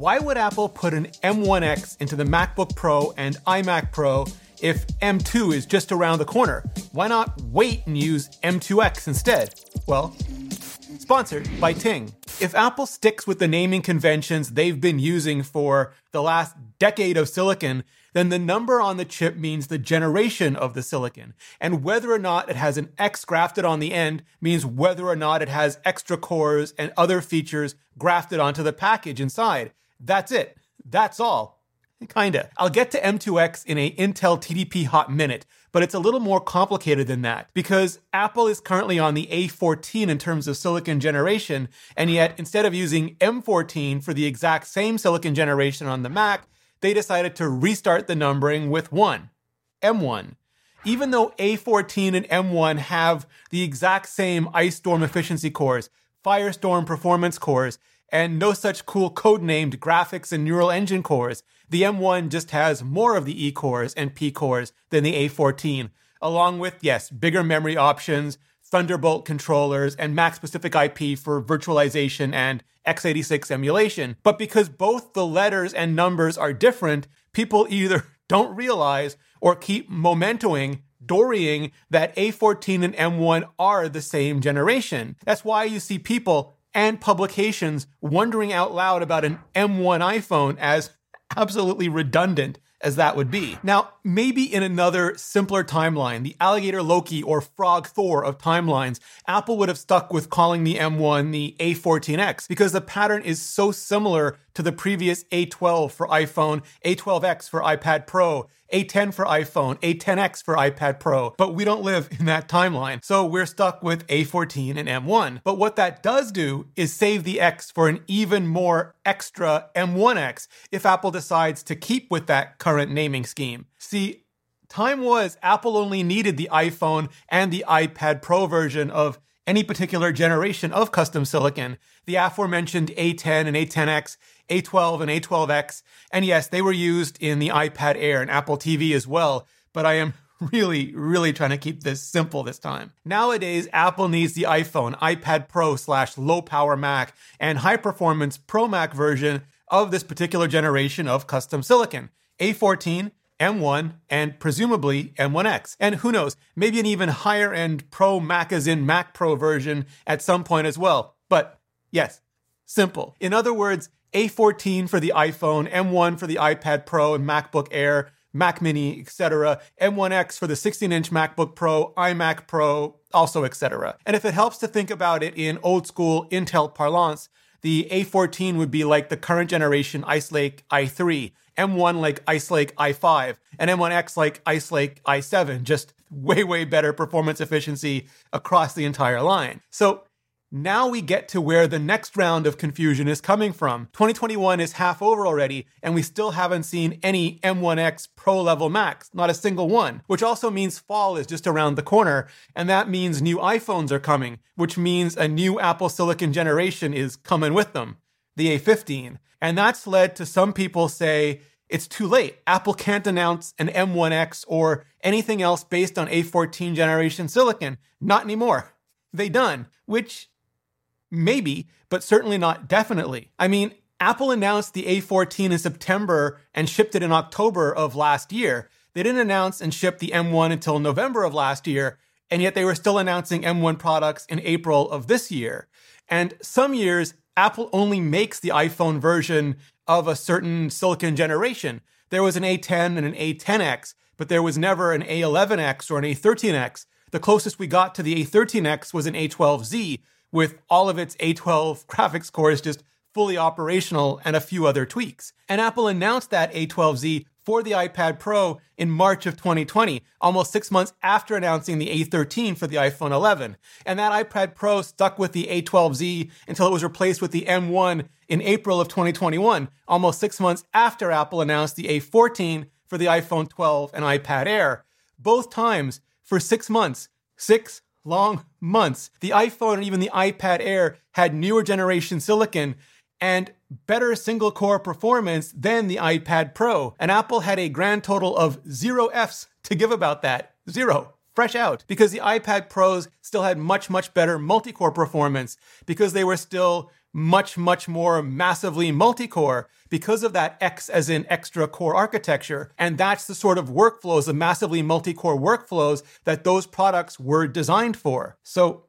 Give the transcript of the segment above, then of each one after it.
why would Apple put an M1X into the MacBook Pro and iMac Pro if M2 is just around the corner? Why not wait and use M2X instead? Well, sponsored by Ting. If Apple sticks with the naming conventions they've been using for the last decade of silicon, then the number on the chip means the generation of the silicon. And whether or not it has an X grafted on the end means whether or not it has extra cores and other features grafted onto the package inside. That's it. That's all. Kinda. I'll get to M2X in a Intel TDP hot minute, but it's a little more complicated than that because Apple is currently on the A14 in terms of silicon generation, and yet instead of using M14 for the exact same silicon generation on the Mac, they decided to restart the numbering with 1, M1. Even though A14 and M1 have the exact same Ice Storm efficiency cores, Firestorm performance cores, and no such cool codenamed graphics and neural engine cores, the M1 just has more of the E cores and P cores than the A14, along with, yes, bigger memory options, Thunderbolt controllers, and Mac specific IP for virtualization and x86 emulation. But because both the letters and numbers are different, people either don't realize or keep momentoing dorying that A14 and M1 are the same generation. That's why you see people and publications wondering out loud about an M1 iPhone as absolutely redundant as that would be. Now, maybe in another simpler timeline, the alligator Loki or frog Thor of timelines, Apple would have stuck with calling the M1 the A14X because the pattern is so similar to the previous A12 for iPhone, A12X for iPad Pro, A10 for iPhone, A10X for iPad Pro, but we don't live in that timeline. So we're stuck with A14 and M1. But what that does do is save the X for an even more extra M1X if Apple decides to keep with that current naming scheme. See, time was Apple only needed the iPhone and the iPad Pro version of any particular generation of custom silicon. The aforementioned A10 and A10X a12 and A12X. And yes, they were used in the iPad Air and Apple TV as well, but I am really, really trying to keep this simple this time. Nowadays, Apple needs the iPhone, iPad Pro slash low power Mac, and high performance Pro Mac version of this particular generation of custom silicon. A14, M1, and presumably M1X. And who knows, maybe an even higher end Pro Mac as in Mac Pro version at some point as well. But yes, simple. In other words, a14 for the iPhone, M1 for the iPad Pro and MacBook Air, Mac Mini, etc., M1X for the 16-inch MacBook Pro, iMac Pro, also etc. And if it helps to think about it in old school Intel parlance, the A14 would be like the current generation Ice Lake i3, M1 like Ice Lake i5, and M1X like Ice Lake i7, just way, way better performance efficiency across the entire line. So now we get to where the next round of confusion is coming from. 2021 is half over already, and we still haven't seen any M1X Pro level Macs, not a single one, which also means fall is just around the corner, and that means new iPhones are coming, which means a new Apple Silicon generation is coming with them, the A15. And that's led to some people say, it's too late. Apple can't announce an M1X or anything else based on A14 generation silicon. Not anymore. They done, which Maybe, but certainly not definitely. I mean, Apple announced the A14 in September and shipped it in October of last year. They didn't announce and ship the M1 until November of last year, and yet they were still announcing M1 products in April of this year. And some years, Apple only makes the iPhone version of a certain silicon generation. There was an A10 and an A10X, but there was never an A11X or an A13X. The closest we got to the A13X was an A12Z, with all of its A12 graphics cores just fully operational and a few other tweaks. And Apple announced that A12Z for the iPad Pro in March of 2020, almost six months after announcing the A13 for the iPhone 11. And that iPad Pro stuck with the A12Z until it was replaced with the M1 in April of 2021, almost six months after Apple announced the A14 for the iPhone 12 and iPad Air. Both times for six months, six long months. The iPhone and even the iPad Air had newer generation silicon and better single core performance than the iPad Pro. And Apple had a grand total of zero Fs to give about that. Zero. Fresh out. Because the iPad Pros still had much, much better multi core performance because they were still much, much more massively multi-core because of that X as in extra core architecture. And that's the sort of workflows, the massively multi-core workflows that those products were designed for. So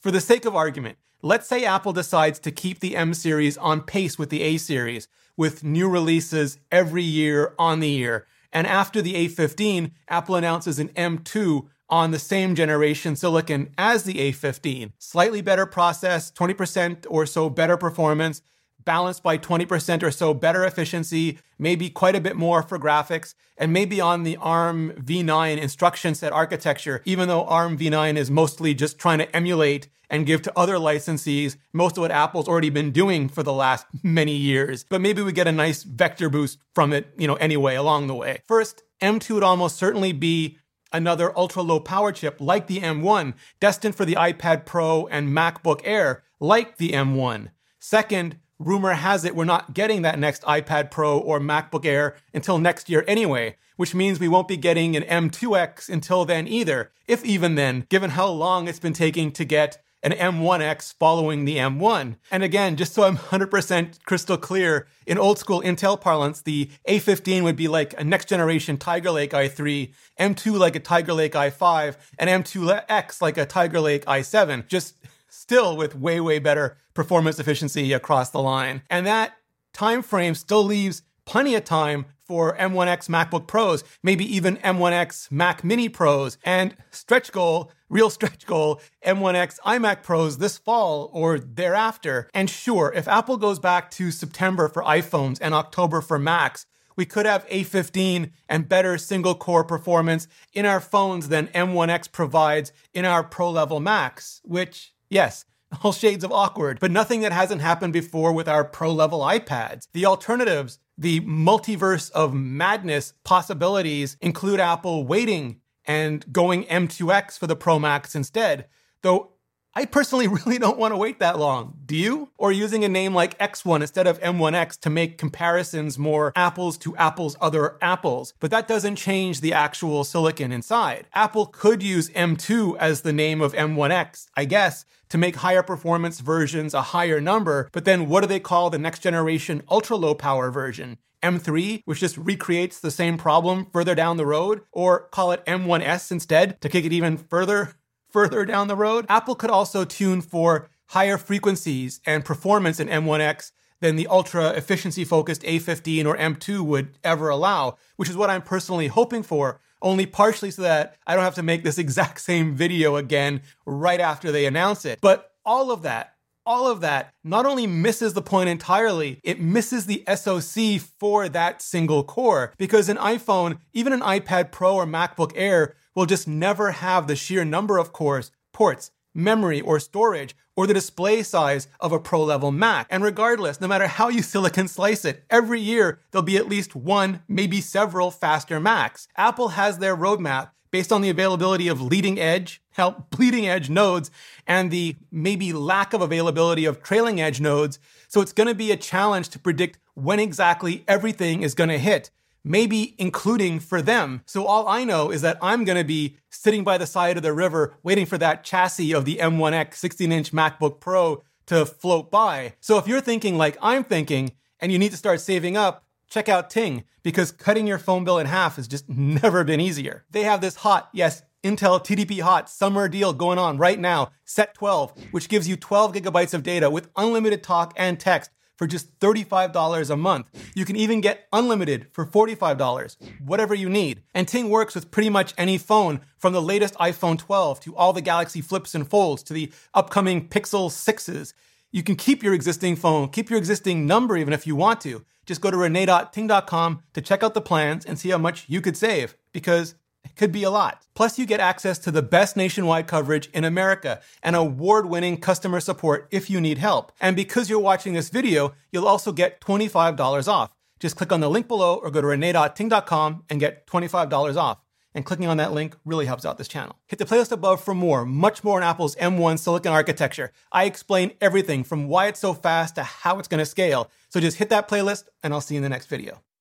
for the sake of argument, let's say Apple decides to keep the M series on pace with the A series with new releases every year on the year. And after the A15, Apple announces an M2 on the same generation silicon as the A15. Slightly better process, 20% or so better performance, balanced by 20% or so better efficiency, maybe quite a bit more for graphics, and maybe on the ARM v9 instruction set architecture, even though ARM v9 is mostly just trying to emulate and give to other licensees most of what Apple's already been doing for the last many years. But maybe we get a nice vector boost from it, you know, anyway, along the way. First, M2 would almost certainly be another ultra low power chip like the M1, destined for the iPad Pro and MacBook Air like the M1. Second, rumor has it we're not getting that next iPad Pro or MacBook Air until next year anyway, which means we won't be getting an M2X until then either, if even then, given how long it's been taking to get an M1X following the M1. And again, just so I'm 100% crystal clear, in old school Intel parlance, the A15 would be like a next generation Tiger Lake i3, M2 like a Tiger Lake i5, and M2X like a Tiger Lake i7, just still with way, way better performance efficiency across the line. And that time frame still leaves plenty of time for M1X MacBook Pros, maybe even M1X Mac Mini Pros, and stretch goal, real stretch goal, M1X iMac Pros this fall or thereafter. And sure, if Apple goes back to September for iPhones and October for Macs, we could have A15 and better single core performance in our phones than M1X provides in our pro level Macs, which, yes, all shades of awkward, but nothing that hasn't happened before with our pro level iPads. The alternatives, the multiverse of madness possibilities include Apple waiting and going M2X for the Pro Max instead. Though I personally really don't want to wait that long. Do you? Or using a name like X1 instead of M1X to make comparisons more apples to apples other apples. But that doesn't change the actual silicon inside. Apple could use M2 as the name of M1X, I guess, to make higher performance versions a higher number. But then what do they call the next generation ultra low power version? M3, which just recreates the same problem further down the road, or call it M1S instead to kick it even further further down the road. Apple could also tune for higher frequencies and performance in M1X than the ultra efficiency focused A15 or M2 would ever allow, which is what I'm personally hoping for, only partially so that I don't have to make this exact same video again right after they announce it. But all of that, all of that not only misses the point entirely, it misses the SoC for that single core. Because an iPhone, even an iPad Pro or MacBook Air, will just never have the sheer number of cores, ports, memory, or storage, or the display size of a pro level Mac. And regardless, no matter how you silicon slice it, every year there'll be at least one, maybe several faster Macs. Apple has their roadmap based on the availability of leading edge, help bleeding edge nodes, and the maybe lack of availability of trailing edge nodes. So it's going to be a challenge to predict when exactly everything is going to hit maybe including for them. So all I know is that I'm going to be sitting by the side of the river waiting for that chassis of the M1X 16 inch MacBook Pro to float by. So if you're thinking like I'm thinking and you need to start saving up, check out Ting because cutting your phone bill in half has just never been easier. They have this hot, yes, Intel TDP Hot summer deal going on right now, set 12, which gives you 12 gigabytes of data with unlimited talk and text for just $35 a month. You can even get unlimited for $45, whatever you need. And Ting works with pretty much any phone from the latest iPhone 12 to all the Galaxy Flips and Folds to the upcoming Pixel 6s. You can keep your existing phone, keep your existing number even if you want to. Just go to rene.ting.com to check out the plans and see how much you could save because could be a lot. Plus, you get access to the best nationwide coverage in America and award winning customer support if you need help. And because you're watching this video, you'll also get $25 off. Just click on the link below or go to rene.ting.com and get $25 off. And clicking on that link really helps out this channel. Hit the playlist above for more, much more on Apple's M1 silicon architecture. I explain everything from why it's so fast to how it's going to scale. So just hit that playlist and I'll see you in the next video.